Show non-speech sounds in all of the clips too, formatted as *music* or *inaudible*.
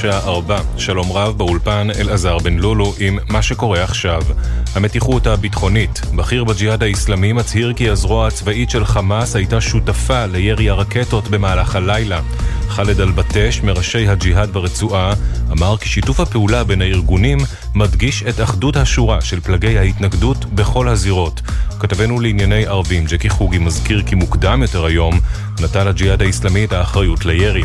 השעה 4. שלום רב באולפן אלעזר בן לולו עם מה שקורה עכשיו. המתיחות הביטחונית. בכיר בג'יהאד האיסלאמי מצהיר כי הזרוע הצבאית של חמאס הייתה שותפה לירי הרקטות במהלך הלילה. ח'אלד אל-בטש, מראשי הג'יהאד ברצועה, אמר כי שיתוף הפעולה בין הארגונים מדגיש את אחדות השורה של פלגי ההתנגדות בכל הזירות. כתבנו לענייני ערבים, ג'קי חוגי, מזכיר כי מוקדם יותר היום נטל הג'יהאד האיסלאמי את האחריות לירי.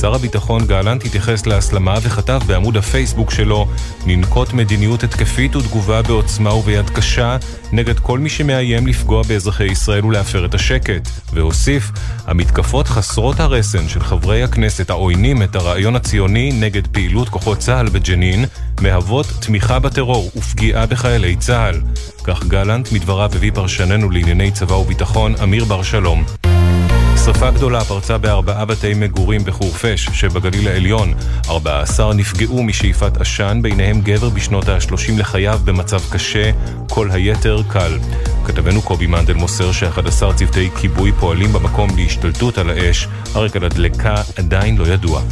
שר הביטחון גלנט התייחס להסלמה וכתב בעמוד הפייסבוק שלו ננקוט מדיניות התקפית ותגובה בעוצמה וביד קשה נגד כל מי שמאיים לפגוע באזרחי ישראל ולהפר את השקט. והוסיף, המתקפות חסרות הרסן של חברי הכנסת העוינים את הרעיון הציוני נגד פעילות כוחות צה"ל בג'נין מהוות תמיכה בטרור ופגיעה בחיילי צה"ל. כך גלנט מדבריו הביא פרשננו לענייני צבא וביטחון אמיר בר שלום. שרפה גדולה פרצה בארבעה בתי מגורים בחורפיש שבגליל העליון. ארבעה עשר נפגעו משאיפת עשן, ביניהם גבר בשנות ה-30 לחייו במצב קשה, כל היתר קל. כתבנו קובי מנדל מוסר ש-11 צוותי כיבוי פועלים במקום להשתלטות על האש, הרקע לדלקה עדיין לא ידוע.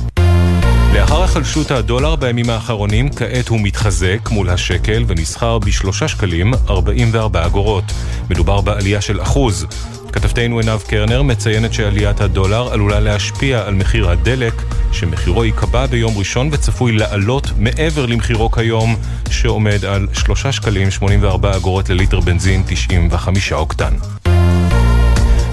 לאחר החלשות הדולר בימים האחרונים, כעת הוא מתחזק מול השקל ונסחר בשלושה שקלים 44 אגורות. מדובר בעלייה של אחוז. כתבתנו עינב קרנר מציינת שעליית הדולר עלולה להשפיע על מחיר הדלק, שמחירו ייקבע ביום ראשון וצפוי לעלות מעבר למחירו כיום, שעומד על 3 שקלים 84 אגורות לליטר בנזין 95 אוקטן.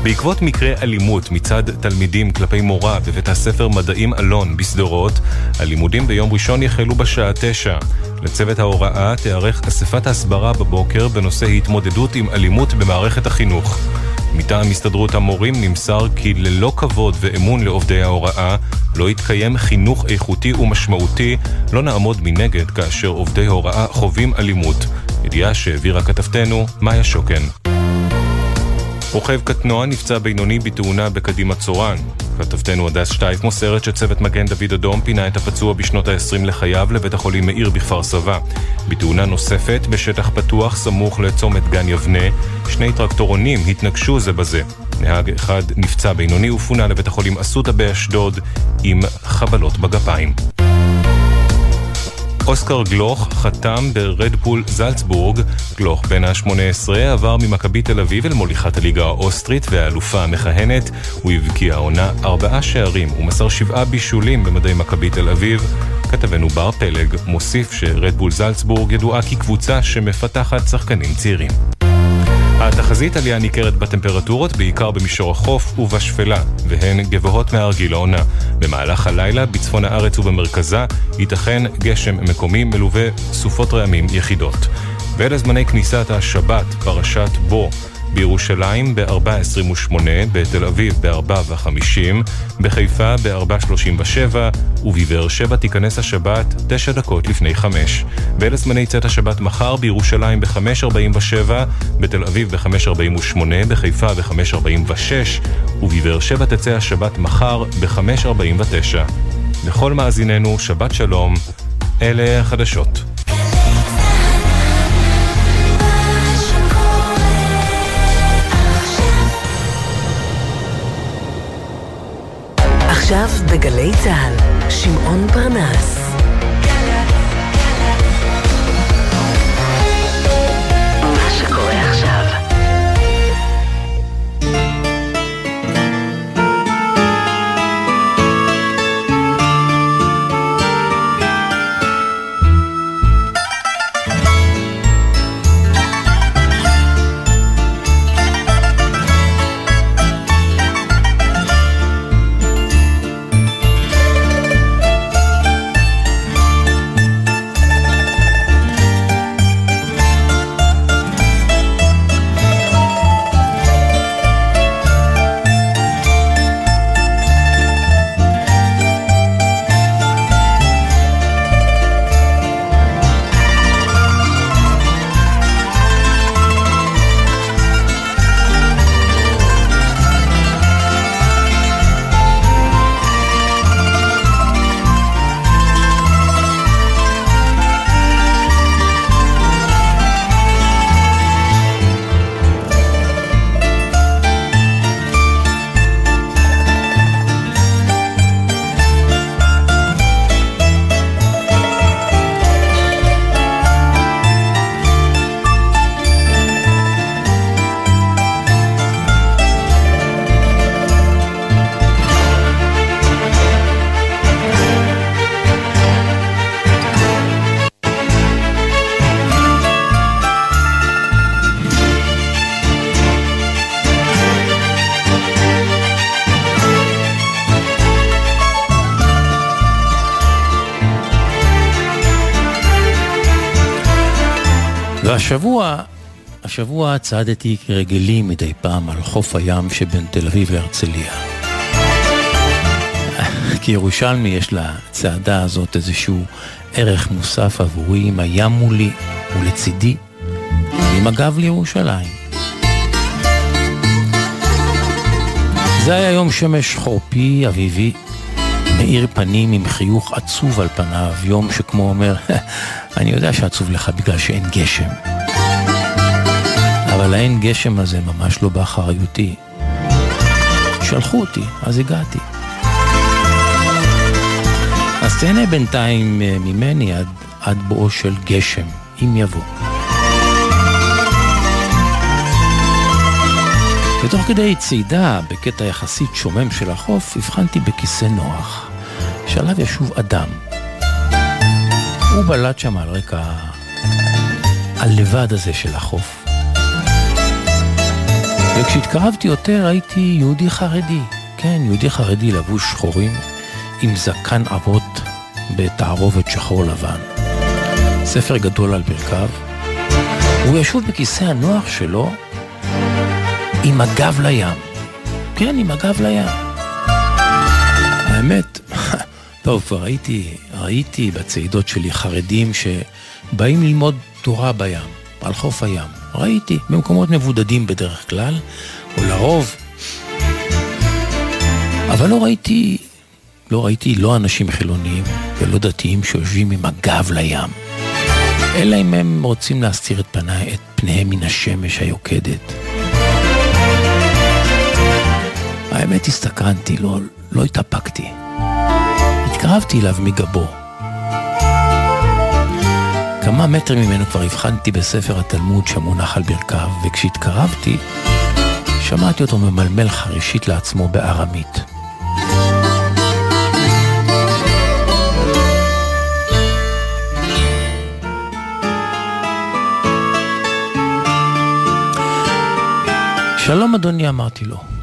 בעקבות מקרה אלימות מצד תלמידים כלפי מורה בבית הספר מדעים אלון בשדרות, הלימודים ביום ראשון יחלו בשעה תשע. לצוות ההוראה תיארך אספת הסברה בבוקר בנושא התמודדות עם אלימות במערכת החינוך. מטעם הסתדרות המורים נמסר כי ללא כבוד ואמון לעובדי ההוראה לא יתקיים חינוך איכותי ומשמעותי, לא נעמוד מנגד כאשר עובדי הוראה חווים אלימות. ידיעה שהעבירה כתבתנו מאיה שוקן. רוכב קטנוע נפצע בינוני בתאונה בקדימה צורן. כתבתנו הדס שטייף מוסרת שצוות מגן דוד אדום פינה את הפצוע בשנות ה-20 לחייו לבית החולים מאיר בכפר סבא. בתאונה נוספת, בשטח פתוח סמוך לצומת גן יבנה, שני טרקטורונים התנגשו זה בזה. נהג אחד נפצע בינוני ופונה לבית החולים אסותא באשדוד עם חבלות בגפיים. אוסקר גלוך חתם ברדבול זלצבורג. גלוך בן ה-18 עבר ממכבי תל אביב אל מוליכת הליגה האוסטרית והאלופה המכהנת. הוא הבקיע העונה ארבעה שערים ומסר שבעה בישולים במדי מכבי תל אביב. כתבנו בר פלג מוסיף שרדבול זלצבורג ידועה כקבוצה שמפתחת שחקנים צעירים. התחזית עלייה ניכרת בטמפרטורות, בעיקר במישור החוף ובשפלה, והן גבוהות מהרגיל העונה. במהלך הלילה, בצפון הארץ ובמרכזה, ייתכן גשם מקומי מלווה סופות רעמים יחידות. ואלה זמני כניסת השבת, פרשת בו. בירושלים ב-4.28, בתל אביב ב-4.50, בחיפה ב-4.37 ובבאר שבע תיכנס השבת 9 דקות לפני 5. ואלה זמני צאת השבת מחר בירושלים ב-5.47, בתל אביב ב-5.48, בחיפה ב-5.46 ובבאר שבע תצא השבת מחר ב-5.49. לכל מאזיננו, שבת שלום, אלה החדשות. עכשיו בגלי צה"ל, שמעון פרנס. והשבוע, השבוע צעדתי כרגלי מדי פעם על חוף הים שבין תל אביב להרצליה. *laughs* כירושלמי יש לצעדה הזאת איזשהו ערך מוסף עבורי, עם הים מולי ולצידי, ועם הגב לירושלים. זה היה יום שמש חורפי, אביבי, מאיר פנים עם חיוך עצוב על פניו, יום שכמו אומר, אני יודע שעצוב לך בגלל שאין גשם. אבל האין גשם הזה ממש לא באחריותי. שלחו אותי, אז הגעתי. אז תהנה בינתיים אה, ממני עד, עד בואו של גשם, אם יבוא. ותוך כדי צעידה בקטע יחסית שומם של החוף, הבחנתי בכיסא נוח, שעליו ישוב אדם. הוא בלט שם על רקע הלבד הזה של החוף. וכשהתקרבתי יותר ראיתי יהודי חרדי, כן, יהודי חרדי לבוש שחורים, עם זקן אבות בתערובת שחור לבן. ספר גדול על ברכיו. הוא ישוב בכיסא הנוח שלו עם הגב לים. כן, עם הגב לים. האמת, טוב, כבר ראיתי, ראיתי בצעידות שלי חרדים שבאים ללמוד תורה בים, על חוף הים. ראיתי, במקומות מבודדים בדרך כלל, או לרוב. אבל לא ראיתי, לא ראיתי לא אנשים חילוניים ולא דתיים שיושבים עם הגב לים. אלא אם הם רוצים להסתיר את, פני, את פניהם מן השמש היוקדת. האמת הסתקרנתי, לא, לא התאפקתי. התקרבתי אליו מגבו. כמה מטרים ממנו כבר הבחנתי בספר התלמוד שמונח על ברכיו, וכשהתקרבתי, שמעתי אותו ממלמל חרישית לעצמו בארמית. שלום אדוני, אמרתי לו.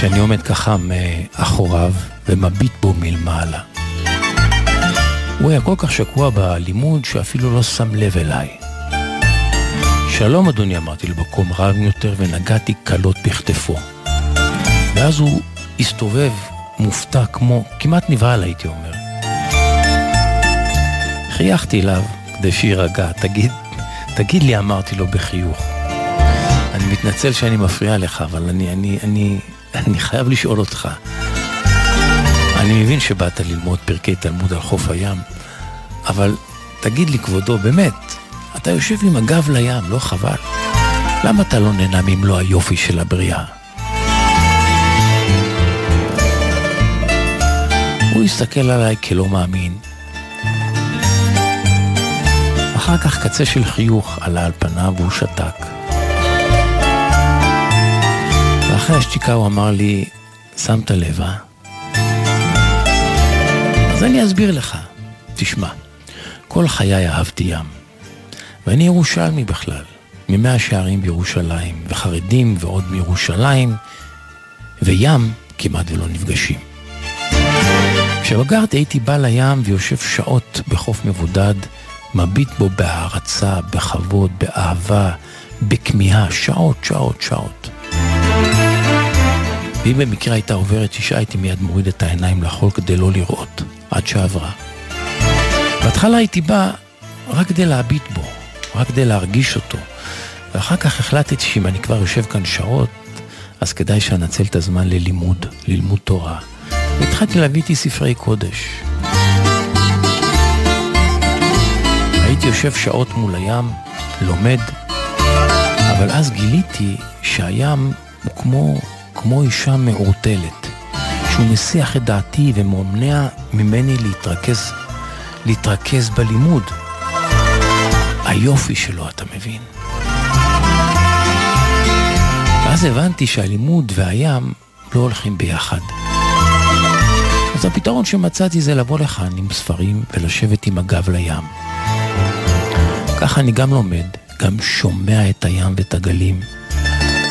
כשאני עומד ככה מאחוריו ומביט בו מלמעלה. הוא היה כל כך שקוע בלימוד שאפילו לא שם לב אליי. שלום אדוני, אמרתי לו במקום רב יותר ונגעתי קלות בכתפו. ואז הוא הסתובב מופתע כמו, כמעט נבהל הייתי אומר. חייכתי אליו כדי שיירגע, תגיד, תגיד לי, אמרתי לו בחיוך. אני מתנצל שאני מפריע לך, אבל אני, אני, אני, אני חייב לשאול אותך. אני מבין שבאת ללמוד פרקי תלמוד על חוף הים, אבל תגיד לי, כבודו, באמת, אתה יושב עם הגב לים, לא חבל? למה אתה לא נהנה ממלוא היופי של הבריאה? הוא הסתכל עליי כלא מאמין. אחר כך קצה של חיוך עלה על פניו והוא שתק. ואחרי השתיקה הוא אמר לי, שמת לב, אה? אז אני אסביר לך. תשמע, כל חיי אהבתי ים. ואני ירושלמי בכלל, ממאה שערים בירושלים, וחרדים ועוד מירושלים, וים כמעט ולא נפגשים. כשבגרתי הייתי בא לים ויושב שעות בחוף מבודד, מביט בו בהערצה, בכבוד, באהבה, בכמיהה, שעות, שעות, שעות. ואם במקרה הייתה עוברת אישה, הייתי מיד מוריד את העיניים לחול כדי לא לראות, עד שעברה. בהתחלה הייתי בא רק כדי להביט בו, רק כדי להרגיש אותו. ואחר כך החלטתי שאם אני כבר יושב כאן שעות, אז כדאי שאנצל את הזמן ללימוד, ללמוד תורה. והתחלתי להביא איתי ספרי קודש. הייתי יושב שעות מול הים, לומד, אבל אז גיליתי שהים הוא כמו כמו אישה מעורטלת, שהוא מסיח את דעתי ומונע ממני להתרכז, להתרכז בלימוד. היופי שלו, אתה מבין? ואז הבנתי שהלימוד והים לא הולכים ביחד. אז הפתרון שמצאתי זה לבוא לכאן עם ספרים ולשבת עם הגב לים. ככה אני גם לומד, גם שומע את הים ואת הגלים.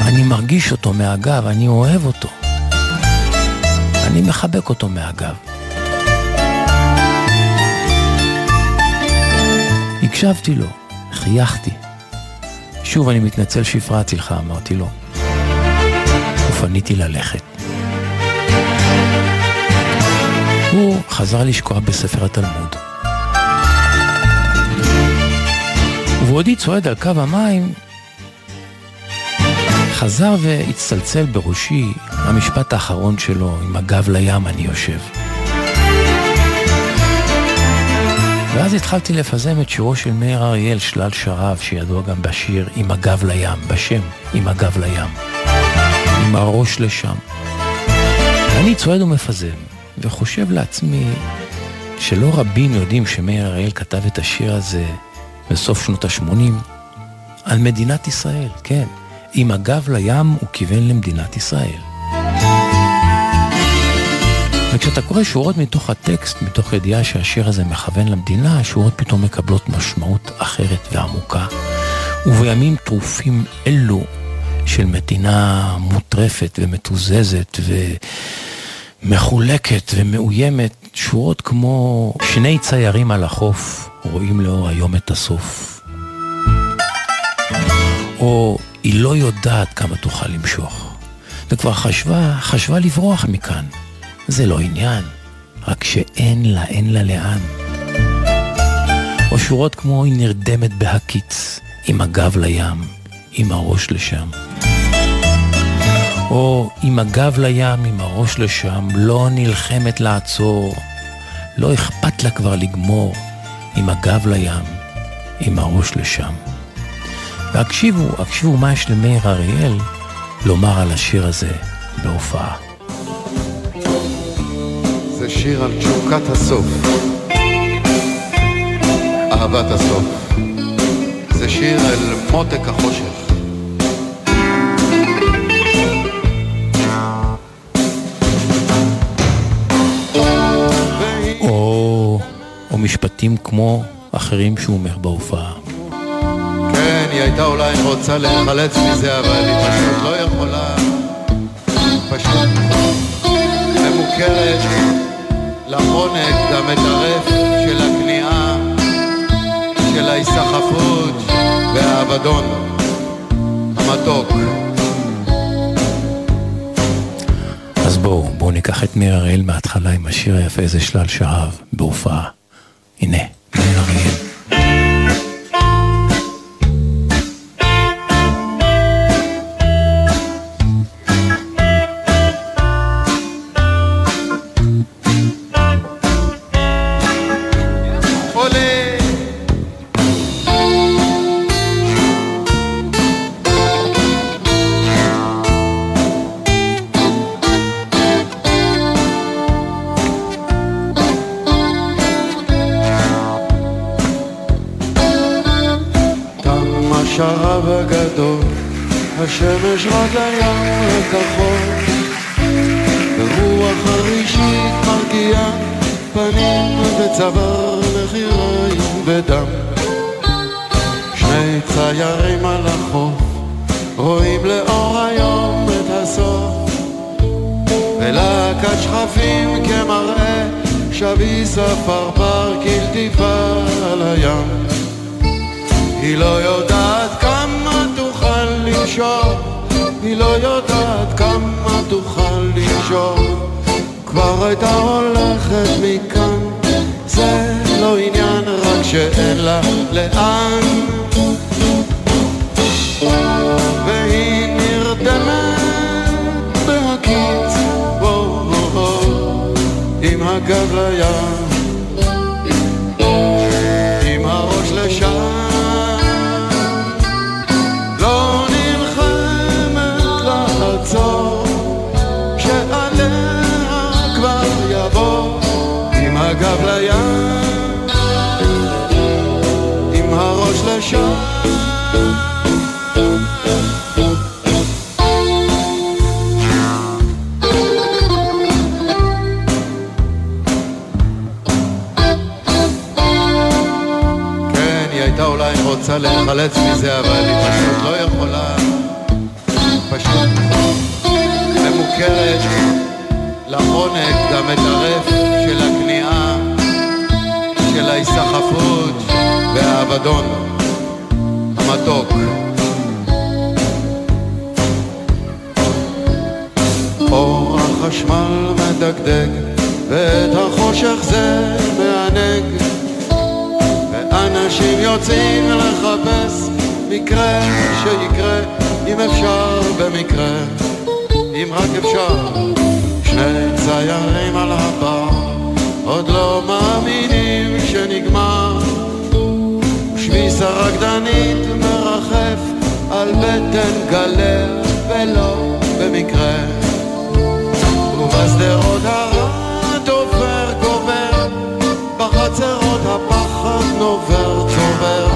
אני מרגיש אותו מהגב, אני אוהב אותו. אני מחבק אותו מהגב. הקשבתי לו, חייכתי. שוב אני מתנצל שהפרעתי לך, אמרתי לו. ופניתי ללכת. הוא חזר לשקוע בספר התלמוד. ובעודי צועד על קו המים, חזר והצטלצל בראשי המשפט האחרון שלו, עם הגב לים אני יושב. ואז התחלתי לפזם את שירו של מאיר אריאל, שלל שרב, שידוע גם בשיר עם הגב לים, בשם עם הגב לים. עם הראש לשם. ואני צועד ומפזם, וחושב לעצמי שלא רבים יודעים שמאיר אריאל כתב את השיר הזה בסוף שנות ה-80 על מדינת ישראל, כן. עם הגב לים הוא כיוון למדינת ישראל. וכשאתה קורא שורות מתוך הטקסט, מתוך ידיעה שהשיר הזה מכוון למדינה, השורות פתאום מקבלות משמעות אחרת ועמוקה. ובימים טרופים אלו של מדינה מוטרפת ומתוזזת ומחולקת ומאוימת, שורות כמו שני ציירים על החוף רואים לאור היום את הסוף. או היא לא יודעת כמה תוכל למשוך. וכבר חשבה, חשבה לברוח מכאן. זה לא עניין, רק שאין לה, אין לה לאן. או שורות כמו היא נרדמת בהקיץ, עם הגב לים, עם הראש לשם. או עם הגב לים, עם הראש לשם, לא נלחמת לעצור, לא אכפת לה כבר לגמור, עם הגב לים, עם הראש לשם. והקשיבו, הקשיבו מה יש למאיר אריאל לומר על השיר הזה בהופעה. זה שיר על תשוקת הסוף, אהבת הסוף. זה שיר אל מותק החושך. או, או משפטים כמו אחרים שהוא אומר בהופעה. היא הייתה אולי רוצה להיחלץ מזה, אבל היא פשוט לא יכולה. פשוט ממוכרת את הרף של הכניעה, של ההיסחפות והאבדון המתוק. אז בואו, בואו ניקח את מאיר אריאל מההתחלה עם השיר היפה הזה שלל שאהב בהופעה. הנה, עם הראש לשם. רוצה להיחלץ מזה, אבל היא פשוט לא יכולה, פשוט ממוכרת לחונק גם את הרף של הכניעה, של ההיסחפות והאבדון. האבדון המתוק. אור החשמל מדגדג ואת החושך זה מענג ואנשים יוצאים לחפש מקרה שיקרה אם אפשר במקרה. אם רק אפשר שני ציירים על הבר עוד לא מאמינים שנגמר. שביס הרקדנית מרחף על בטן גלר ולא במקרה. ובשדרות נובר צובר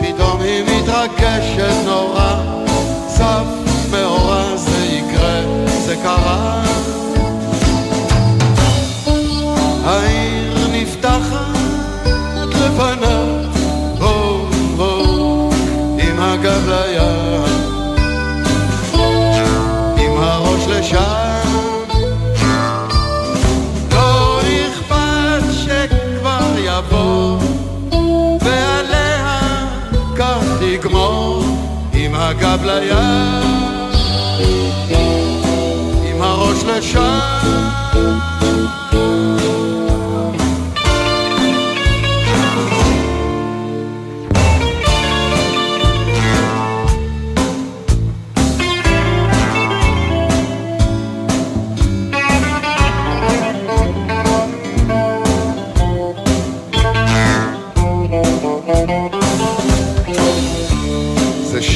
פתאום היא מתרגשת נורא. צף מאורע זה יקרה זה קרה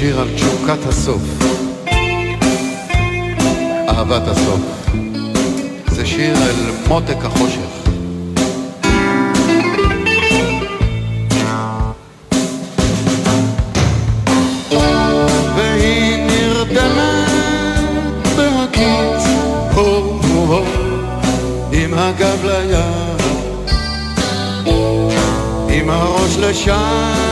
שיר על תשוקת הסוף, אהבת הסוף. זה שיר אל מותק החושך. הגב לים, עם הראש לשם.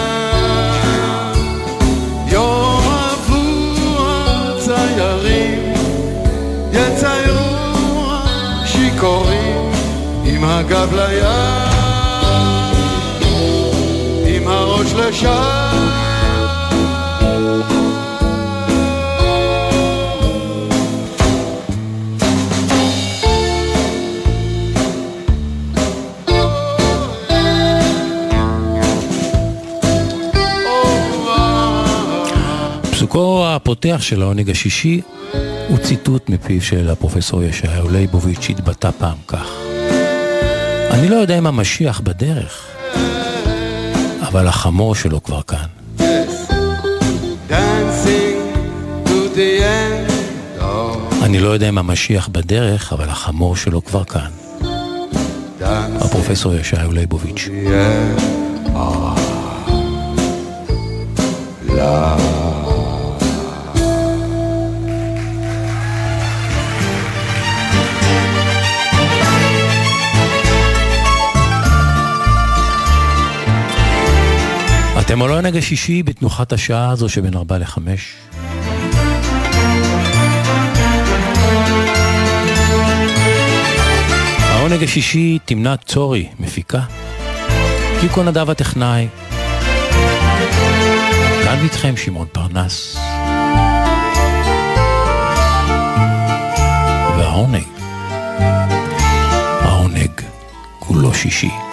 הגב לים, עם הראש לשם. פסוקו הפותח של העונג השישי הוא ציטוט מפיו של הפרופסור ישעיהו ליבוביץ' שהתבטא פעם כך: אני לא יודע אם המשיח בדרך, אבל החמור שלו כבר כאן. אני לא יודע אם המשיח בדרך, אבל החמור שלו כבר כאן. הפרופסור ישעיהו ליבוביץ'. love. אתם על העונג השישי בתנוחת השעה הזו שבין ארבע לחמש. העונג השישי תמנת צורי, מפיקה. קיקו נדב הטכנאי. כאן איתכם שמעון פרנס. והעונג, העונג כולו שישי.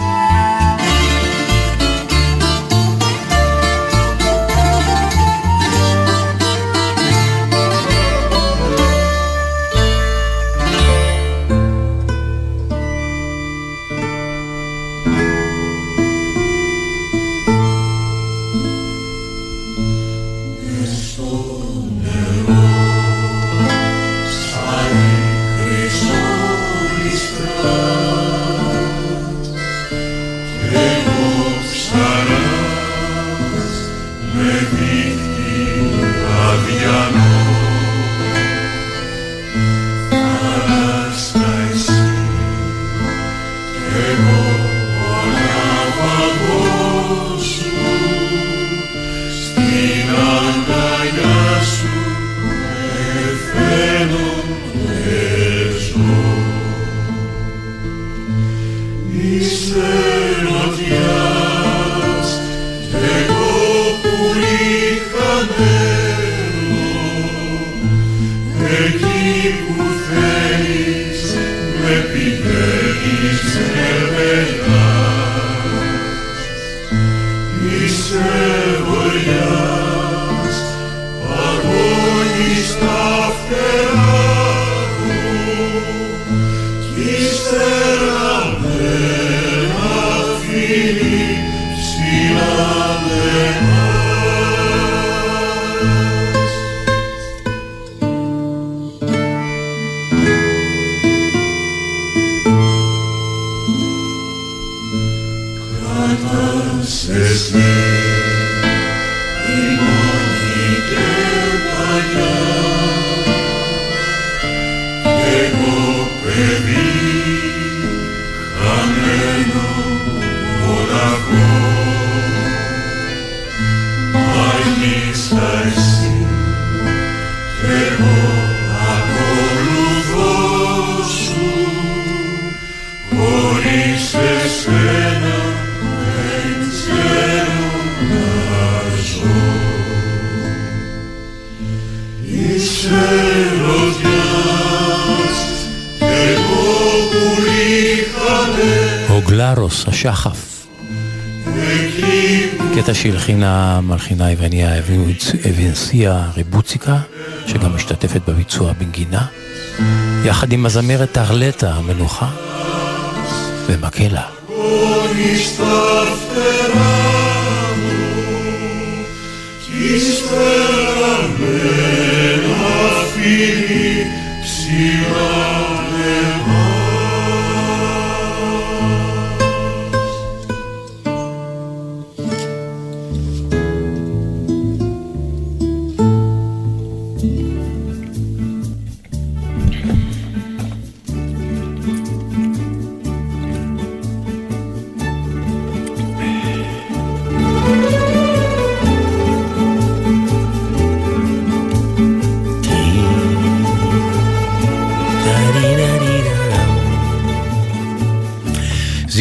שהלחינה מלחינה יווניה אבינסיה ריבוציקה, שגם משתתפת בביצוע בנגינה, יחד עם הזמרת ארלטה המנוחה ומקהלה.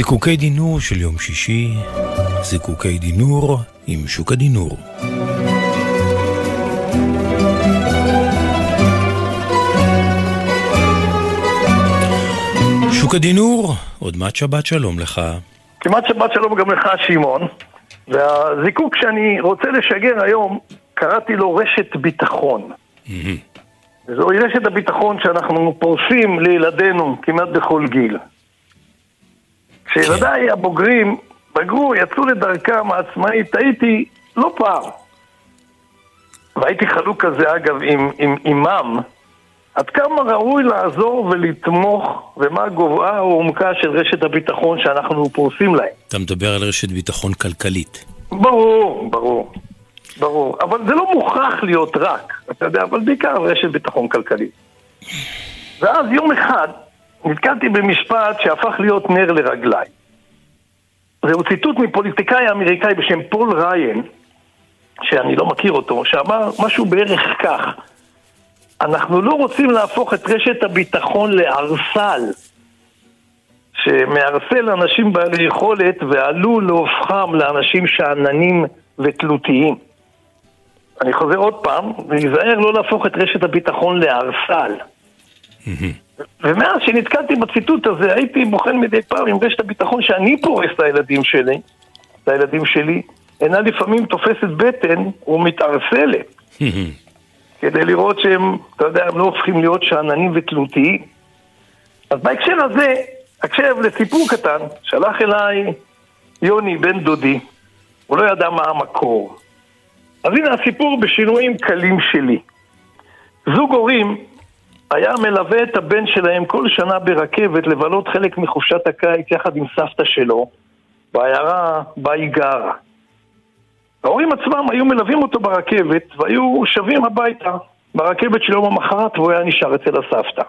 זיקוקי דינור של יום שישי, זיקוקי דינור עם שוק הדינור. שוק הדינור, עוד מעט שבת שלום לך. כמעט שבת שלום גם לך, שמעון. והזיקוק שאני רוצה לשגר היום, קראתי לו רשת ביטחון. וזוהי רשת הביטחון שאנחנו פורסים לילדינו כמעט בכל גיל. כשילדיי הבוגרים בגרו, יצאו לדרכם העצמאית, הייתי לא פעם. והייתי חלוק כזה, אגב, עם, עם אימם, עד כמה ראוי לעזור ולתמוך, ומה גובהה או עומקה של רשת הביטחון שאנחנו פורסים להם. אתה מדבר על רשת ביטחון כלכלית. ברור, ברור, ברור. אבל זה לא מוכרח להיות רק, אתה יודע, אבל בעיקר רשת ביטחון כלכלית. ואז יום אחד נתקלתי במשפט שהפך להיות נר לרגליי. זהו ציטוט מפוליטיקאי אמריקאי בשם פול ריין, שאני לא מכיר אותו, שאמר משהו בערך כך: אנחנו לא רוצים להפוך את רשת הביטחון לערסל, שמערסל אנשים בעלי יכולת ועלול להופכם לאנשים שאננים ותלותיים. אני חוזר עוד פעם, להיזהר לא להפוך את רשת הביטחון לערסל. ומאז שנתקלתי בציטוט הזה, הייתי בוחן מדי פעם עם רשת הביטחון שאני פורס לילדים שלי, לילדים שלי, אינה לפעמים תופסת בטן ומתערסלת. *laughs* כדי לראות שהם, אתה יודע, הם לא הופכים להיות שאננים ותלותיים. אז בהקשר הזה, הקשב לסיפור קטן, שלח אליי יוני, בן דודי, הוא לא ידע מה המקור. אז הנה הסיפור בשינויים קלים שלי. זוג הורים היה מלווה את הבן שלהם כל שנה ברכבת לבלות חלק מחופשת הקיץ יחד עם סבתא שלו בעיירה בה היא גרה. ההורים עצמם היו מלווים אותו ברכבת והיו שבים הביתה ברכבת של יום המחרת והוא היה נשאר אצל הסבתא.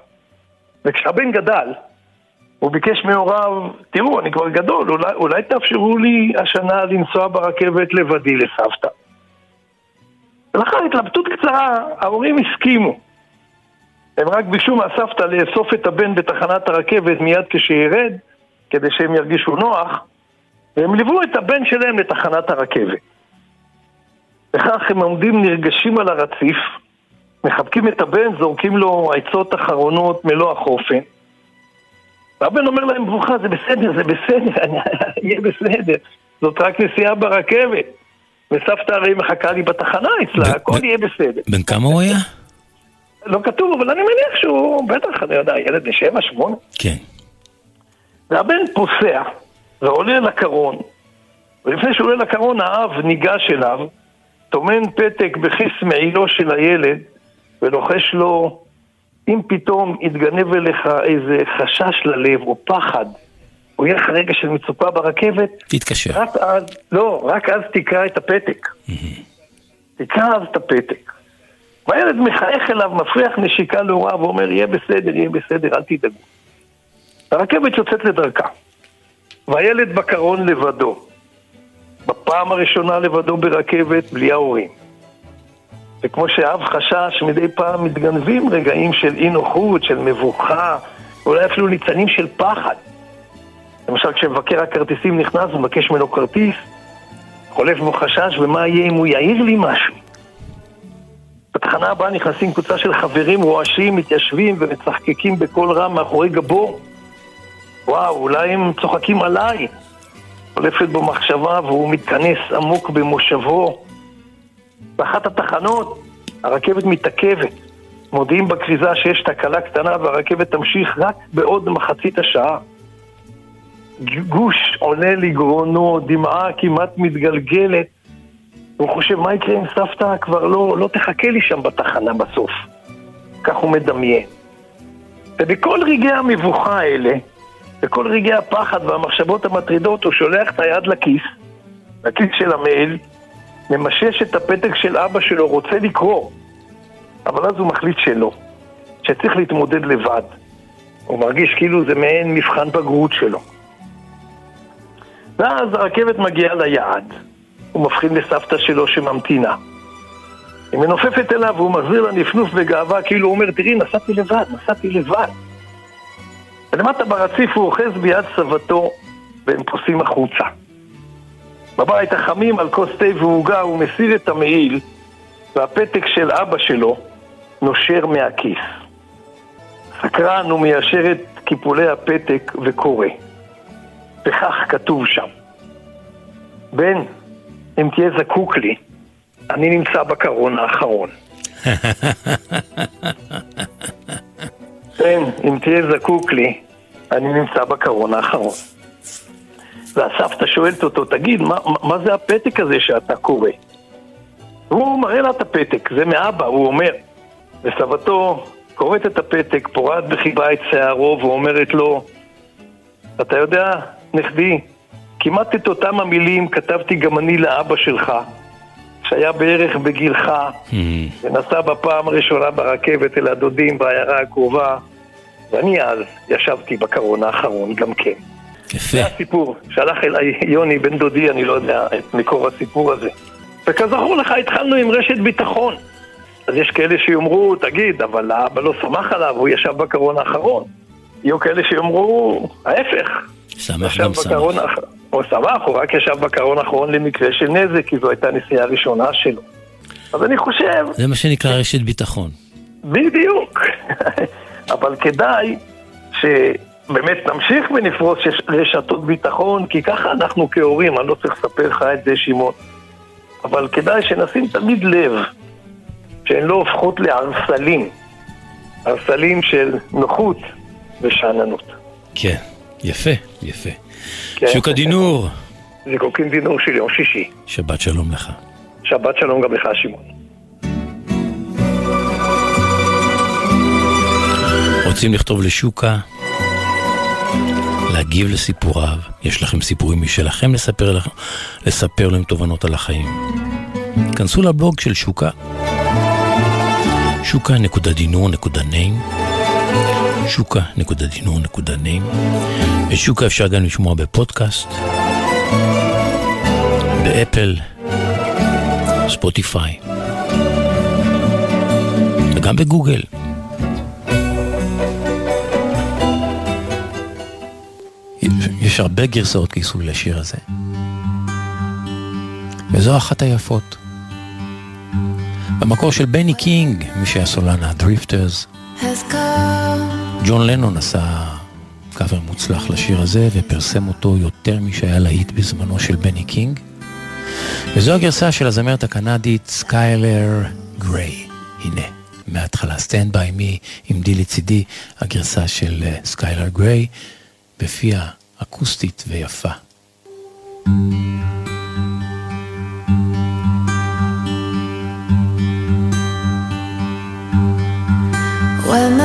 וכשהבן גדל, הוא ביקש מהוריו, תראו, אני כבר גדול, אולי, אולי תאפשרו לי השנה לנסוע ברכבת לבדי לסבתא. ולאחר התלבטות קצרה, ההורים הסכימו. הם רק ביקשו מהסבתא לאסוף את הבן בתחנת הרכבת מיד כשירד, כדי שהם ירגישו נוח, והם ליוו את הבן שלהם לתחנת הרכבת. וכך הם עומדים נרגשים על הרציף, מחבקים את הבן, זורקים לו עצות אחרונות מלוא החופן. והבן אומר להם, ברוכה, זה בסדר, זה בסדר, אני *laughs* אהיה בסדר. זאת רק נסיעה ברכבת. וסבתא הרי מחכה לי בתחנה אצלה, הכל יהיה בסדר. בן כמה הוא היה? לא כתוב, אבל אני מניח שהוא, בטח, אני יודע, ילד בן שבע, שמונה. כן. והבן פוסע, ועולה לקרון, ולפני שהוא עולה לקרון, האב ניגש אליו, טומן פתק בכיס מעילו של הילד, ולוחש לו, אם פתאום יתגנב אליך איזה חשש ללב או פחד או יהיה לך רגע של מצוקה ברכבת, תתקשר. רק אז, לא, רק אז תקרא את הפתק. תקרא אז את הפתק. והילד מחייך אליו, מפריח נשיקה להוריו, ואומר, יהיה בסדר, יהיה בסדר, אל תדאגו. הרכבת יוצאת לדרכה, והילד בקרון לבדו. בפעם הראשונה לבדו ברכבת, בלי ההורים. וכמו שאב חשש, מדי פעם מתגנבים רגעים של אי נוחות, של מבוכה, אולי אפילו ניצנים של פחד. למשל, כשמבקר הכרטיסים נכנס ומבקש ממנו כרטיס, חולף בו חשש, ומה יהיה אם הוא יעיר לי משהו? בתחנה הבאה נכנסים קבוצה של חברים רועשים, מתיישבים ומצחקקים בקול רם מאחורי גבו. וואו, אולי הם צוחקים עליי. חולפת בו מחשבה והוא מתכנס עמוק במושבו. באחת התחנות הרכבת מתעכבת. מודיעים בכריזה שיש תקלה קטנה והרכבת תמשיך רק בעוד מחצית השעה. גוש עולה לגרונו, דמעה כמעט מתגלגלת. הוא חושב, מה יקרה אם סבתא כבר לא, לא תחכה לי שם בתחנה בסוף? כך הוא מדמיין. ובכל רגעי המבוכה האלה, בכל רגעי הפחד והמחשבות המטרידות, הוא שולח את היד לכיס, לכיס של המייל, ממשש את הפתק של אבא שלו, רוצה לקרוא, אבל אז הוא מחליט שלא, שצריך להתמודד לבד. הוא מרגיש כאילו זה מעין מבחן בגרות שלו. ואז הרכבת מגיעה ליעד, הוא מבחין לסבתא שלו שממתינה. היא מנופפת אליו והוא מחזיר לה נפנוף בגאווה, כאילו הוא אומר, תראי, נסעתי לבד, נסעתי לבד. ולמטה ברציף הוא אוחז ביד סבתו והם פוסעים החוצה. בבית החמים על כוס תה ועוגה הוא מסיר את המעיל והפתק של אבא שלו נושר מהכיס. סקרן הוא מיישר את קיפולי הפתק וקורא. וכך כתוב שם: בן, אם תהיה זקוק לי, אני נמצא בקרון האחרון. בן, *laughs* אם תהיה זקוק לי, אני נמצא בקרון האחרון. והסבתא שואלת אותו, תגיד, מה, מה זה הפתק הזה שאתה קורא? והוא מראה לה את הפתק, זה מאבא, הוא אומר. וסבתו קוראת את הפתק, פורעת בחיבה את שערו ואומרת לו, אתה יודע, נכדי, כמעט את אותם המילים כתבתי גם אני לאבא שלך, שהיה בערך בגילך, ונסע בפעם הראשונה ברכבת אל הדודים בעיירה הקרובה, ואני אז ישבתי בקרון האחרון גם כן. יפה. זה הסיפור, שלח אליי יוני בן דודי, אני לא יודע את מקור הסיפור הזה. וכזכור לך, התחלנו עם רשת ביטחון. אז יש כאלה שיאמרו, תגיד, אבל האבא לא סמך עליו, הוא ישב בקרון האחרון. יהיו כאלה שיאמרו, ההפך. שמח גם שמח. הוא שמח, הוא רק ישב בקרון האחרון למקרה של נזק, כי זו הייתה נסיעה ראשונה שלו. אז אני חושב, זה מה שנקרא רשת ביטחון. בדיוק. *laughs* אבל כדאי שבאמת נמשיך ונפרוס רשתות ביטחון, כי ככה אנחנו כהורים, אני לא צריך לספר לך את זה, שמעון. אבל כדאי שנשים תמיד לב שהן לא הופכות לערסלים. ערסלים של נוחות ושאננות. כן, יפה, יפה. כן. שוק הדינור, זיקוקים דינור של יום שישי. שבת שלום לך. שבת שלום גם לך, שמעון. רוצים לכתוב לשוקה? להגיב לסיפוריו? יש לכם סיפורים משלכם לספר, לכם, לספר להם תובנות על החיים? כנסו לבלוג של שוקה, שוקה.דינור.ניים שוקה.דינור.ניים את שוקה אפשר גם לשמוע בפודקאסט, באפל, ספוטיפיי וגם בגוגל. יש הרבה גרסאות כיסוי לשיר הזה. וזו אחת היפות. במקור של בני קינג, מי שהיה סולן הדריפטרס, has come. ג'ון לנון עשה קאבר מוצלח לשיר הזה ופרסם אותו יותר משהיה להיט בזמנו של בני קינג. וזו הגרסה של הזמרת הקנדית סקיילר גריי. הנה, מההתחלה, Stand by me עמדי לצידי, הגרסה של אה, סקיילר גריי, בפיה אקוסטית ויפה. When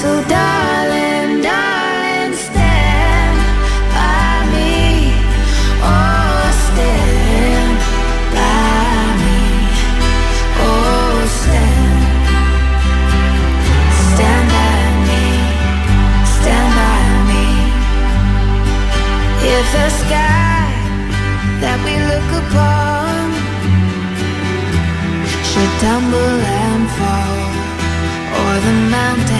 So, darling, darling, stand by me. Oh, stand by me. Oh, stand. Stand by me. Stand by me. If the sky that we look upon should tumble and fall, or the mountain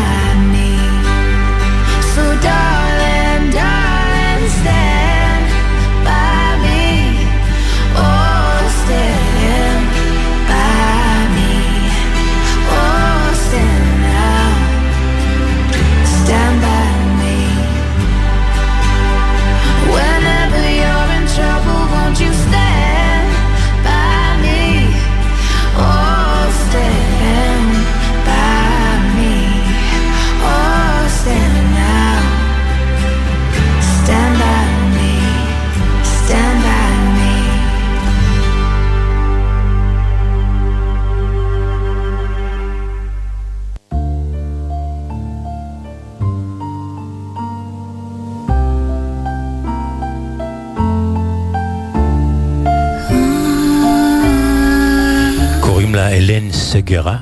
קוראים לה אלן סגרה.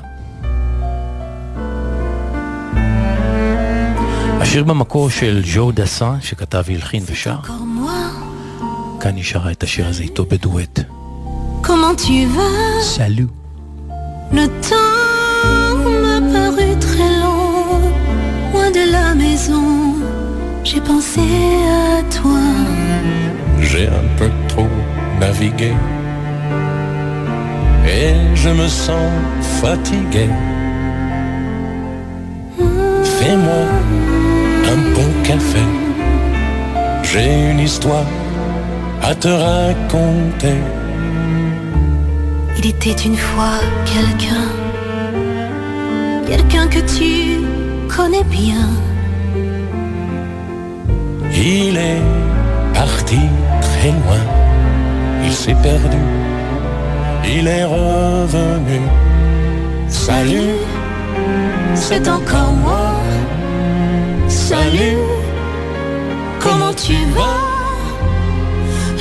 השיר במקור של ג'ו דסן, שכתב והלחין ושר. Encore moi, כאן היא שרה את השיר הזה איתו בדואט. comment tu vas? סלו. Le temps m'a paru très long, loin de la maison. J'ai pensé à toi. J'ai un peu trop navigué et je me sens fatigué. Fais-moi un bon café. J'ai une histoire à te raconter. Il était une fois quelqu'un, quelqu'un que tu connais bien. Il est parti très loin. Il s'est perdu. Il est revenu. Salut, c'est encore moi. Salut, comment tu vas?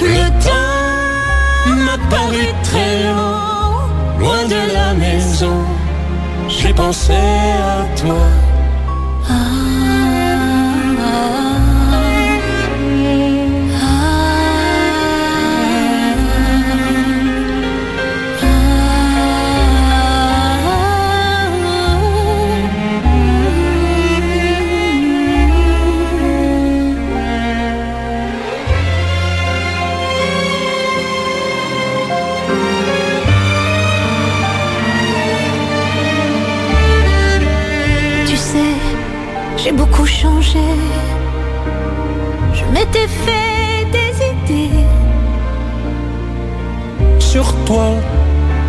Le temps m'a paru très long, loin de la maison. J'ai pensé à toi. Tu changé. Je m'étais fait des idées Sur toi,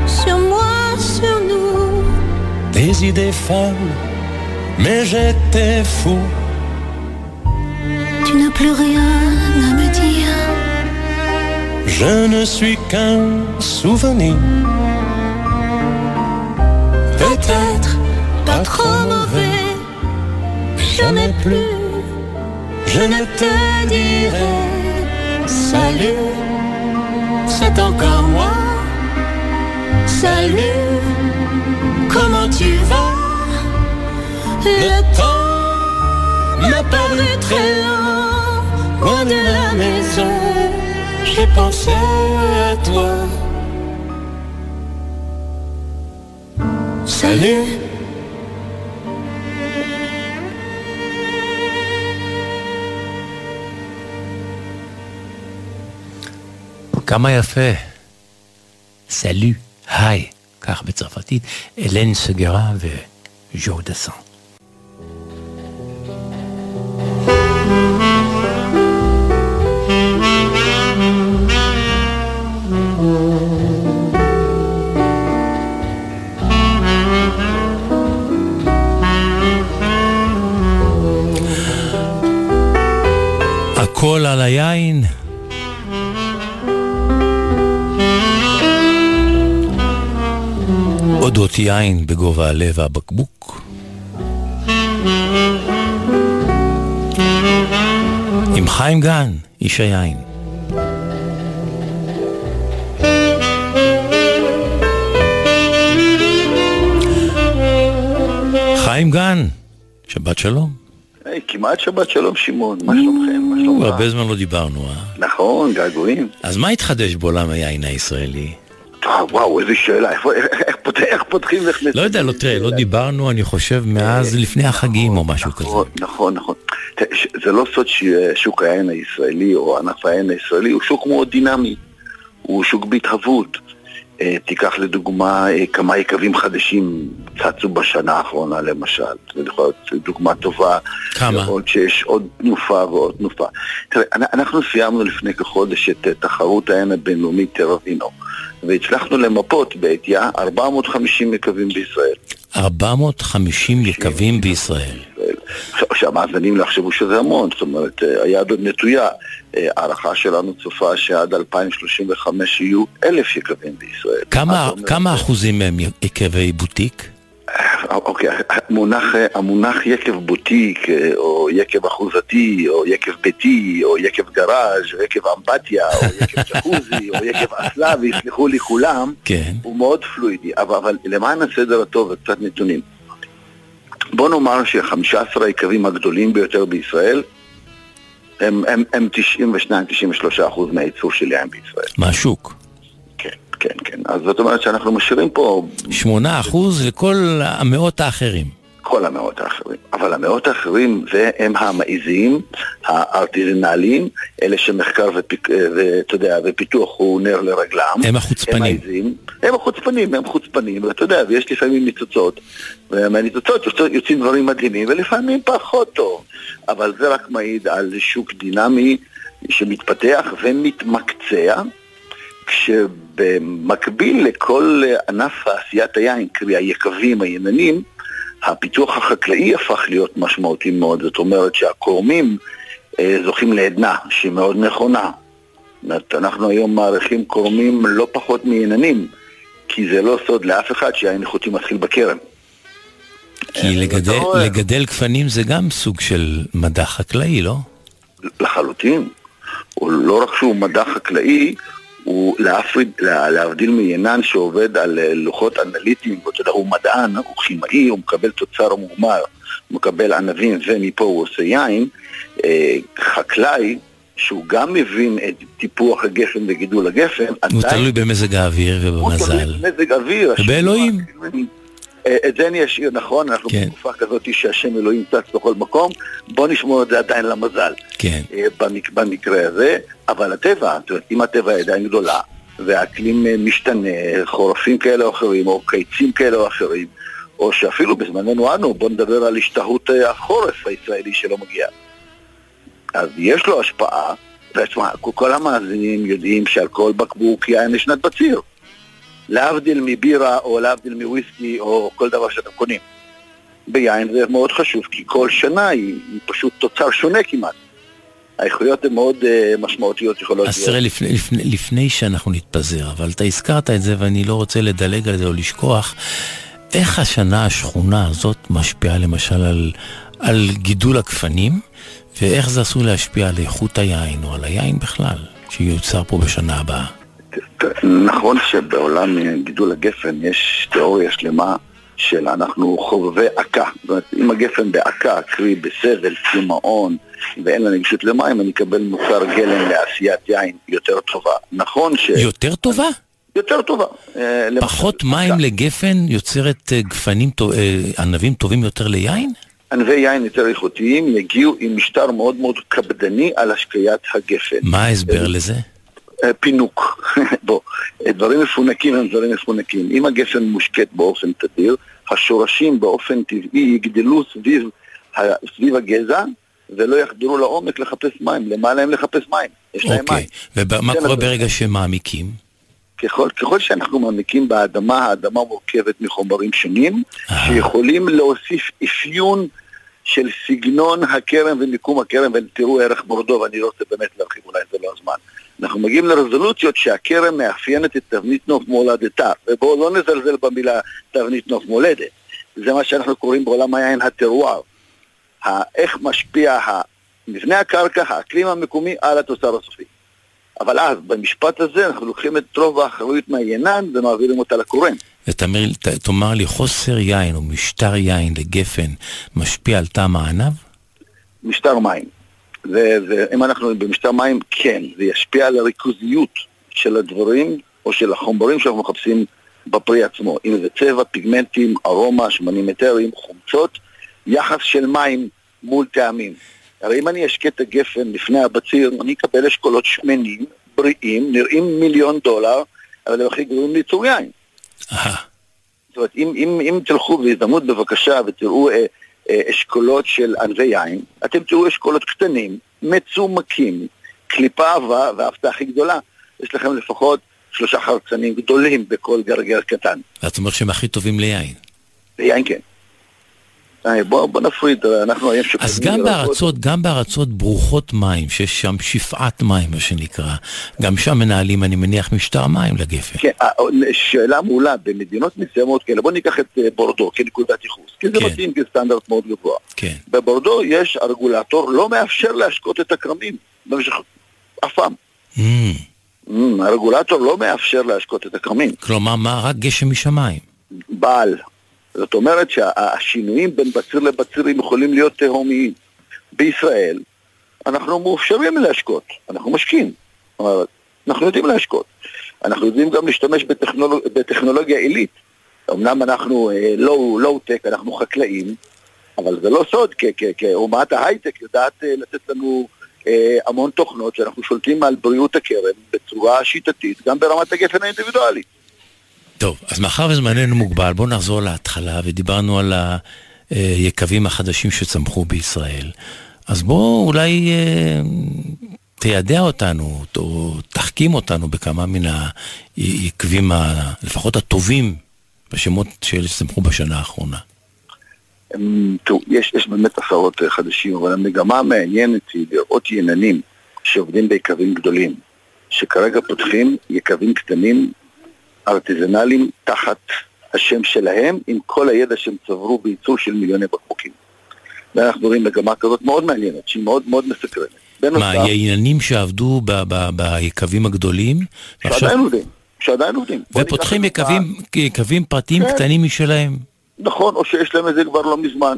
sur moi, sur nous. des idées folles, mais j'étais fou. Tu n'as plus rien à me dire. Je ne suis qu'un souvenir. Plus. Je ne te dirai salut, c'est encore moi. Salut, comment tu vas? Le temps m'a paru très long, loin de la maison. J'ai pensé à toi. Salut. כמה יפה. סלו, היי, כך בצרפתית, אלן סגרה וז'ו דסן. הכל על היין. אודות יין בגובה הלב והבקבוק. עם חיים גן, איש היין. חיים גן, שבת שלום. היי, כמעט שבת שלום שמעון, מה שלומכם? מה שלומך? הרבה זמן לא דיברנו, אה? נכון, געגועים. אז מה התחדש בעולם היין הישראלי? וואו, איזה שאלה, איך- איך פותחים ואיך לא יודע, לא תראה, לא דיברנו, אני חושב, מאז לפני החגים או משהו כזה. נכון, נכון, נכון. זה לא סוד ששוק היין הישראלי או ענף היין הישראלי הוא שוק מאוד דינמי. הוא שוק בהתהוות. אה, תיקח לדוגמה אה, כמה יקבים חדשים צצו בשנה האחרונה למשל. זה יכול להיות דוגמה טובה. כמה? עוד שיש עוד תנופה ועוד תנופה. תראה, אנ- אנחנו סיימנו לפני כחודש את אה, תחרות העין הבינלאומית טרווינו. והצלחנו למפות בעטייה 450 יקבים בישראל. 450 יקבים בישראל. שהמאזינים לא יחשבו שזה המון, זאת אומרת, אה, היד עוד נטויה. אה, הערכה שלנו צופה שעד 2035 יהיו אלף יקבים בישראל. כמה, כמה אחוזים מהם יקבי בוטיק? אוקיי, המונח, המונח יקב בוטיק, או יקב אחוזתי, או יקב ביתי, או יקב גראז', או יקב אמבטיה, או יקב ג'קוזי, או יקב אסלה, ויסלחו לי כולם, כן. הוא מאוד פלואידי. אבל, אבל למען הסדר הטוב וקצת נתונים. בוא נאמר ש-15 היקבים הגדולים ביותר בישראל הם, הם, הם 92-93 אחוז מהייצור של יין בישראל. מהשוק. כן, כן. אז זאת אומרת שאנחנו משאירים פה 8 אחוז לכל המאות האחרים. כל המאות האחרים. אבל המאות האחרים זה הם המעיזים, הארטיזנליים, אלה שמחקר ופיק, ואתה יודע, ופיתוח הוא נר לרגלם. הם החוצפנים. הם העיזים, הם החוצפנים, הם חוצפנים, ואתה יודע, ויש לפעמים ניצוצות, ומהניצוצות יוצאים דברים מדהימים, ולפעמים פחות טוב. אבל זה רק מעיד על שוק דינמי שמתפתח ומתמקצע. כשבמקביל לכל ענף עשיית היין, קרי היקבים, הייננים, הפיתוח החקלאי הפך להיות משמעותי מאוד. זאת אומרת שהכורמים אה, זוכים לעדנה שהיא מאוד נכונה. זאת אומרת, אנחנו היום מעריכים כורמים לא פחות מייננים, כי זה לא סוד לאף אחד שהיין איכותי מתחיל בכרם. כי לגדל, אתה רואה. לגדל גפנים זה גם סוג של מדע חקלאי, לא? לחלוטין. לא רק שהוא מדע חקלאי, הוא להפריד, לה- להבדיל מיינן שעובד על אה, לוחות אנליטיים, הוא מדען, הוא כימאי, הוא מקבל תוצר מוגמר, הוא מקבל ענבים ומפה הוא עושה יין, אה, חקלאי שהוא גם מבין את טיפוח הגפן וגידול הגפן, הוא עדיין תלוי במזג האוויר הוא ובמזל. תלוי במזג אוויר. ובאלוהים. אה, את זה אני אשאיר, נכון, אנחנו כן. בתקופה כזאת שהשם אלוהים צץ בכל מקום, בוא נשמור את זה עדיין למזל. כן. אה, במק, במקרה הזה, אבל הטבע, אם הטבע עדיין גדולה, והאקלים אה, משתנה, חורפים כאלה או אחרים, או קיצים כאלה או אחרים, או שאפילו בזמננו אנו, בוא נדבר על השתהות החורף הישראלי שלא מגיע. אז יש לו השפעה, ותשמע, כל המאזינים יודעים שעל כל בקבוק יין יש שנת בציר. להבדיל מבירה או להבדיל מוויסקי או כל דבר שאתם קונים. ביין זה מאוד חשוב, כי כל שנה היא, היא פשוט תוצר שונה כמעט. האיכויות הן מאוד uh, משמעותיות יכולות אז תראה, לפני, לפני, לפני שאנחנו נתפזר, אבל אתה הזכרת את זה ואני לא רוצה לדלג על זה או לשכוח, איך השנה השכונה הזאת משפיעה למשל על, על גידול הגפנים, ואיך זה עשוי להשפיע על איכות היין או על היין בכלל, שיוצר פה בשנה הבאה. נכון שבעולם גידול הגפן יש תיאוריה שלמה של אנחנו חובבי עקה. זאת אומרת, אם הגפן בעקה, קרי בסבל, צמאון, ואין לה נגישות למים, אני אקבל מוצר גלם לעשיית יין יותר טובה. נכון ש... יותר טובה? יותר טובה. אה. פחות מים לגפן יוצרת אה, גפנים, אה, ענבים טובים יותר ליין? ענבי יין יותר איכותיים יגיעו עם משטר מאוד מאוד קפדני על השקיית הגפן. מה ההסבר לזה? אה, פינוק. *laughs* בוא, אה, דברים מפונקים הם דברים מפונקים. אם הגפן מושקט באופן תדיר, השורשים באופן טבעי יגדלו סביב, סביב הגזע ולא יחדרו לעומק לחפש מים. למה להם לחפש מים? יש להם מים. אוקיי, ומה קורה ברגע שמעמיקים? ככל, ככל שאנחנו מעמיקים באדמה, האדמה מורכבת מחומרים שונים, שיכולים להוסיף אפיון של סגנון הכרם ומיקום הכרם, ותראו ערך בורדו, ואני לא רוצה באמת להרחיב, אולי זה לא הזמן. אנחנו מגיעים לרזולוציות שהכרם מאפיינת את תבנית נוף מולדתה, ובואו לא נזלזל במילה תבנית נוף מולדת. זה מה שאנחנו קוראים בעולם היין הטרואר. איך משפיע מבנה הקרקע, האקלים המקומי, על התוצר הסופי. אבל אז, במשפט הזה, אנחנו לוקחים את רוב האחריות מהיינן ומעבירים אותה לקורן. ותאמר, ת- תאמר לי, חוסר יין או משטר יין לגפן משפיע על טעם הענב? משטר מים. ואם אנחנו במשטר מים, כן, זה ישפיע על הריכוזיות של הדברים או של החומרים שאנחנו מחפשים בפרי עצמו. אם זה צבע, פיגמנטים, ארומה, שמנים אתריים, חומצות, יחס של מים מול טעמים. הרי אם אני אשקה את הגפן לפני הבציר, אני אקבל אשכולות שמנים, בריאים, נראים מיליון דולר, אבל הם הכי גרועים לייצור יין. זאת אומרת, אם, אם, אם תלכו בהזדמנות בבקשה ותראו אה, אשכולות של ענבי יין, אתם תראו אשכולות קטנים, מצומקים, קליפה עבה, וההפתעה הכי גדולה, יש לכם לפחות שלושה חרצנים גדולים בכל גרגר קטן. ואת אומרת שהם הכי טובים ליין. ויין כן. אה, בוא, בוא נפריד, אנחנו היום שוקדים... אז גם בארצות, גם בארצות ברוכות מים, שיש שם שפעת מים, מה שנקרא, גם שם מנהלים, אני מניח, משטר מים לגפן. כן, אה, שאלה מעולה, במדינות מסוימות כאלה, בוא ניקח את אה, בורדו כנקודת ייחוס, כי זה כן. מתאים כסטנדרט מאוד גבוה. כן. בבורדו יש הרגולטור לא מאפשר להשקות את הכרמים במשך אף פעם. Mm, Mm, הרגולטור לא מאפשר להשקות את הכרמים. כלומר, מה? רק גשם משמיים. בעל. זאת אומרת שהשינויים בין בציר לבצירים יכולים להיות תהומיים. בישראל אנחנו מאופשרים להשקות, אנחנו. כלומר, אנחנו יודעים להשקות. אנחנו יודעים גם להשתמש בטכנולוג... בטכנולוגיה עילית. אמנם אנחנו לואו-טק, אנחנו חקלאים, אבל זה לא סוד, כאומת ההייטק יודעת אה, לתת לנו אה, המון תוכנות שאנחנו שולטים על בריאות הכרם בצורה שיטתית, גם ברמת הגפן האינדיבידואלית. טוב, אז מאחר וזמננו מוגבל, בואו נחזור להתחלה, ודיברנו על היקבים החדשים שצמחו בישראל. אז בואו אולי אה, תיידע אותנו, או תחכים אותנו בכמה מן היקבים, ה- לפחות הטובים, בשמות שצמחו בשנה האחרונה. תראו, יש, יש באמת עשרות אה, חדשים, אבל המגמה המעניינת היא לראות יננים שעובדים ביקבים גדולים, שכרגע פותחים יקבים קטנים, ארטיזנליים, תחת השם שלהם, עם כל הידע שהם צברו בייצור של מיליוני בקבוקים. ואנחנו רואים מגמה כזאת מאוד מעניינת, שהיא מאוד מאוד מסקרנת. מה, בנוסף, עניינים שעבדו ב- ב- ביקבים הגדולים, שעדיין עובדים, שעדיין עובדים. ופותחים יקבים פרטיים כן. קטנים משלהם. נכון, או שיש להם את זה כבר לא מזמן.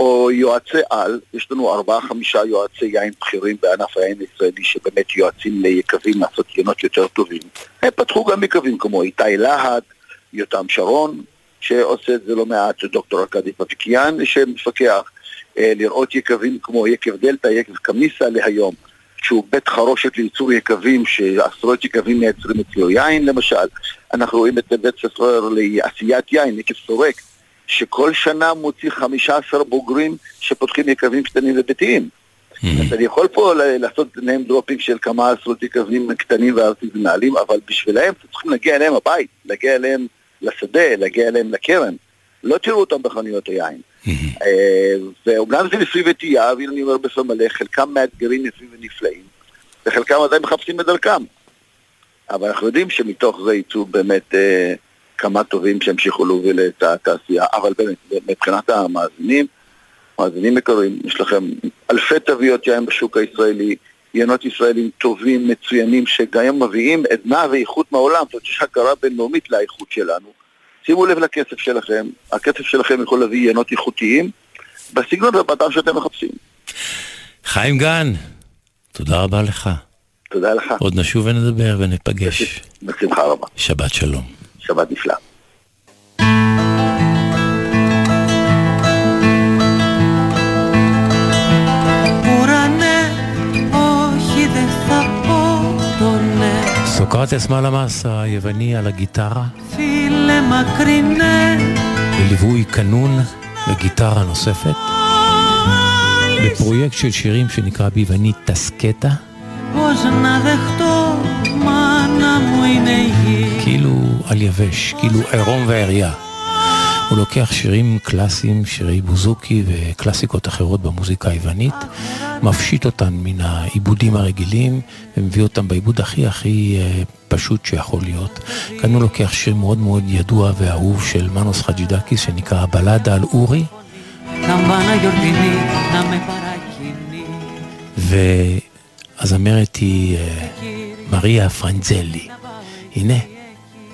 או יועצי על, יש לנו ארבעה חמישה יועצי יין בכירים בענף היין הישראלי שבאמת יועצים ליקבים לעשות יינות יותר טובים. הם פתחו גם יקבים כמו איתי להט, יותם שרון, שעושה את זה לא מעט, דוקטור ארכדי פפיקיאן שמפקח, אה, לראות יקבים כמו יקב דלתא, יקב קמיסה להיום, שהוא בית חרושת לייצור יקבים, שעשרות יקבים מייצרים אצלו יין למשל. אנחנו רואים את בית ספר לעשיית יין, יקב סורק, שכל שנה מוציא 15 בוגרים שפותחים יקבים קטנים וביתיים. אז אני יכול פה לעשות name dropping של כמה עשרות יקבים קטנים וארטיזנליים, אבל בשבילם אתם צריכים להגיע אליהם הבית, להגיע אליהם לשדה, להגיע אליהם לקרן. לא תראו אותם בחנויות היין. אה, ואומנם זה ניסוי וטעייה, והנה אני אומר בפה מלא, חלקם מאתגרים יפים ונפלאים, וחלקם עדיין מחפשים את דרכם. אבל אנחנו יודעים שמתוך זה יצאו באמת אה, כמה טובים שימשיכו להוביל את התעשייה, אבל באמת, מבחינת המאזינים, מאזינים יקרים, יש לכם אלפי תוויות יין בשוק הישראלי, יינות ישראלים טובים, מצוינים, שגם מביאים עדנה ואיכות מהעולם, זאת אומרת שיש הכרה בינלאומית לאיכות שלנו. שימו לב לכסף שלכם, הכסף שלכם יכול להביא יינות איכותיים בסגנון ובטעם שאתם מחפשים. חיים גן, תודה רבה לך. תודה לך. עוד נשוב ונדבר וניפגש. בשמחה רבה. שבת שלום. שבת נפלאה. סוקרטס מלמס היווני על הגיטרה בליווי קנון וגיטרה נוספת בפרויקט של שירים שנקרא ביוונית טסקטה πώς να δεχτώ μάνα μου είναι η γη כאילו על יבש, כאילו עירום ועריה הוא לוקח שירים קלאסיים, שירי בוזוקי וקלאסיקות אחרות במוזיקה היוונית, מפשיט אותן מן העיבודים הרגילים ומביא אותן בעיבוד הכי הכי פשוט שיכול להיות. כאן הוא לוקח שיר מאוד מאוד ידוע ואהוב של מנוס חג'ידקיס שנקרא הבלדה על אורי. ו... הזמרת היא אה, מריה פרנזלי. הנה,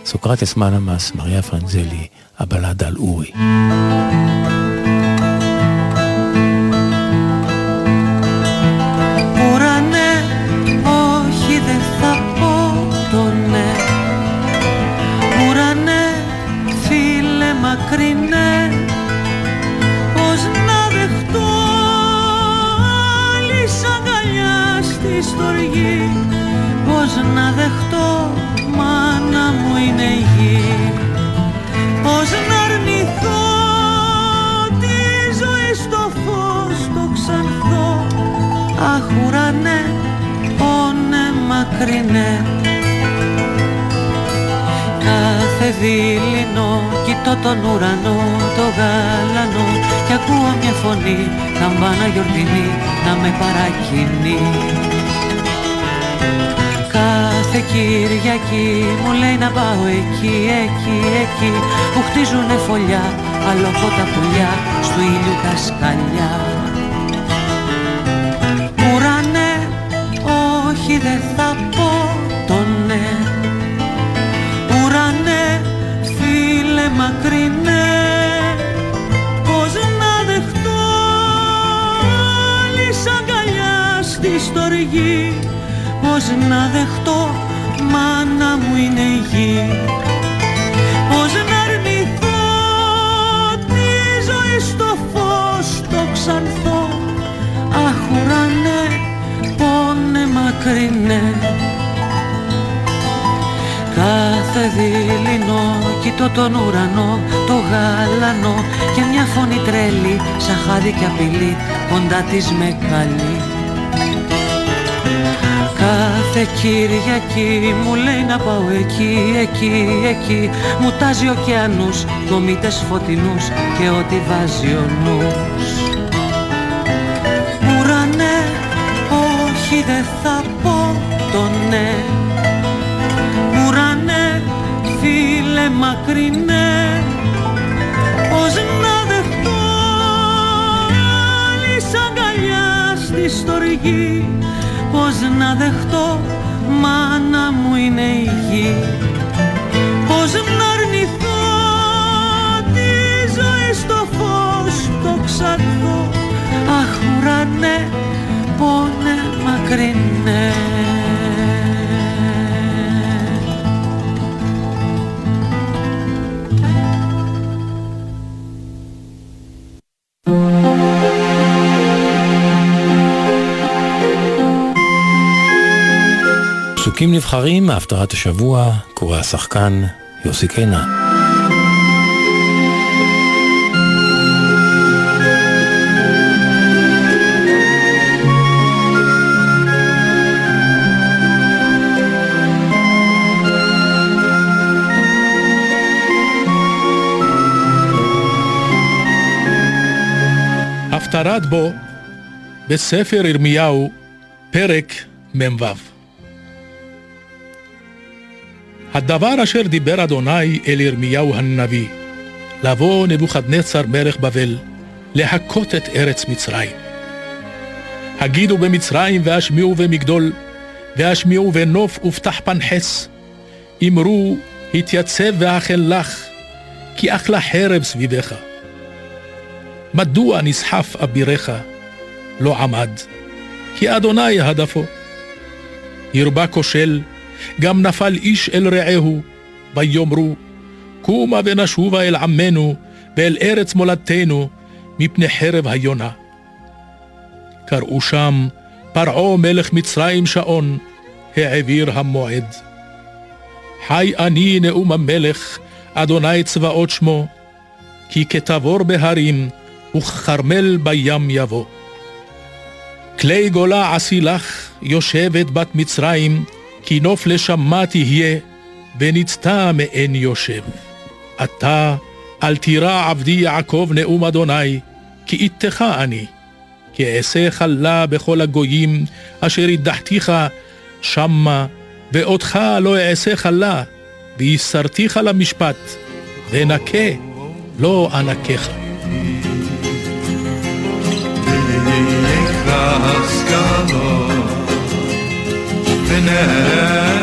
סוקרטס מנמאס, מריה פרנזלי, הבלד על אורי. Μακρινέ. Κάθε δειλινό κοιτώ τον ουρανό, το γάλανο Κι ακούω μια φωνή, καμπάνα γιορτινή να με παρακινεί. Κάθε Κυριακή μου λέει να πάω εκεί, εκεί, εκεί Που χτίζουνε φωλιά, αλόκοτα πουλιά, στου ήλιου τα σκαλιά όχι δεν θα πω το ναι Ουρανέ, φίλε μακρινέ. Πώς να δεχτώ άλλη αγκαλιά στη στοργή. Πώς να δεχτώ μάνα μου είναι η γη μακρινέ Κάθε δειλινό κοιτώ τον ουρανό, το γάλανο Και μια φωνή τρέλη, σαν χάδι και απειλή, κοντά της με καλεί Κάθε Κυριακή μου λέει να πάω εκεί, εκεί, εκεί. Μου τάζει ωκεανούς, κομίτες φωτεινούς και ό,τι βάζει ο νους δεν θα πω το ναι. Ουρανέ, φίλε μακρινέ. Πώς να δεχτώ άλλη αγκαλιά στη στοργή. Πώς να δεχτώ μάνα μου είναι η γη. Πώς να αρνηθώ τη ζωή στο φως το ξανθώ Αχ ουρανέ, πόνε μακρινέ פסוקים נבחרים מהפטרת השבוע, קורא השחקן יוסי קינן. הפטרת בו בספר ירמיהו, פרק מ"ו. הדבר אשר דיבר אדוני אל ירמיהו הנביא, לבוא נבוכדנצר מלך בבל, להכות את ארץ מצרים. הגידו במצרים והשמיעו במגדול, והשמיעו בנוף ופתח פנחס. אמרו, התייצב ואכל לך, כי אכלה חרב סביבך. מדוע נסחף אבירך, לא עמד? כי אדוני הדפו. הרבה כושל, גם נפל איש אל רעהו, ויאמרו, קומה ונשובה אל עמנו, ואל ארץ מולדתנו, מפני חרב היונה. קראו שם פרעה מלך מצרים שעון, העביר המועד. חי אני נאום המלך, אדוני צבאות שמו, כי כתבור בהרים, וככרמל בים יבוא. כלי גולה עשי לך, יושבת בת מצרים, כי נוף לשמה תהיה, ונצתה מעין יושב. אתה, אל תירא עבדי יעקב נאום אדוני, כי איתך אני. כי אעשה חלה בכל הגויים, אשר הדחתיך שמה, ואותך לא אעשה חלה, ויסרתיך למשפט, ונקה לא אנקך. banana.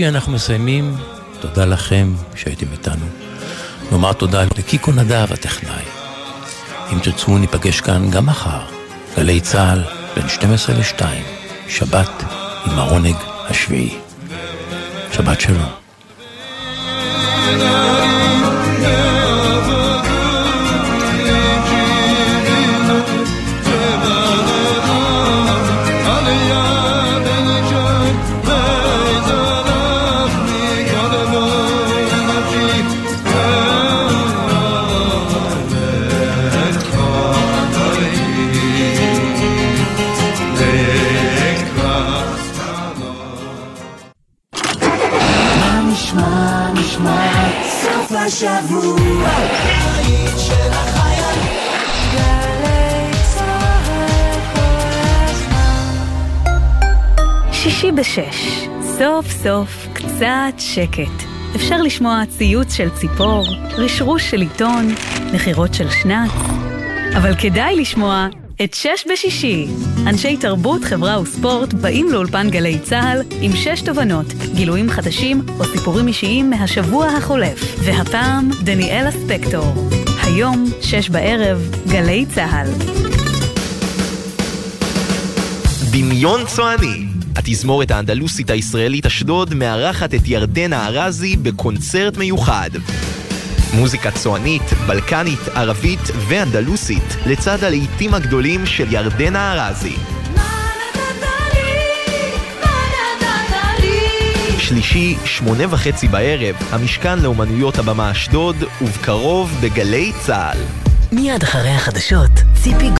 השישי אנחנו מסיימים, תודה לכם שהייתם איתנו. נאמר תודה לקיקו נדב הטכנאי. אם תרצו ניפגש כאן גם מחר, גלי צה"ל בין 12 ל-2, שבת עם העונג השביעי. שבת שלום. שישי בשש, סוף סוף קצת שקט. אפשר לשמוע ציוץ של ציפור, רשרוש של עיתון, נחירות של שנץ, אבל כדאי לשמוע את שש בשישי. אנשי תרבות, חברה וספורט באים לאולפן גלי צה"ל עם שש תובנות, גילויים חדשים או סיפורים אישיים מהשבוע החולף. והפעם, דניאלה ספקטור. היום, שש בערב, גלי צה"ל. דמיון צועני התזמורת האנדלוסית הישראלית אשדוד מארחת את ירדנה ארזי בקונצרט מיוחד. מוזיקה צוענית, בלקנית, ערבית ואנדלוסית לצד הלעיתים הגדולים של ירדנה ארזי. שלישי, שמונה וחצי בערב, המשכן לאומנויות הבמה אשדוד, ובקרוב בגלי צה"ל. מיד אחרי החדשות, ציפי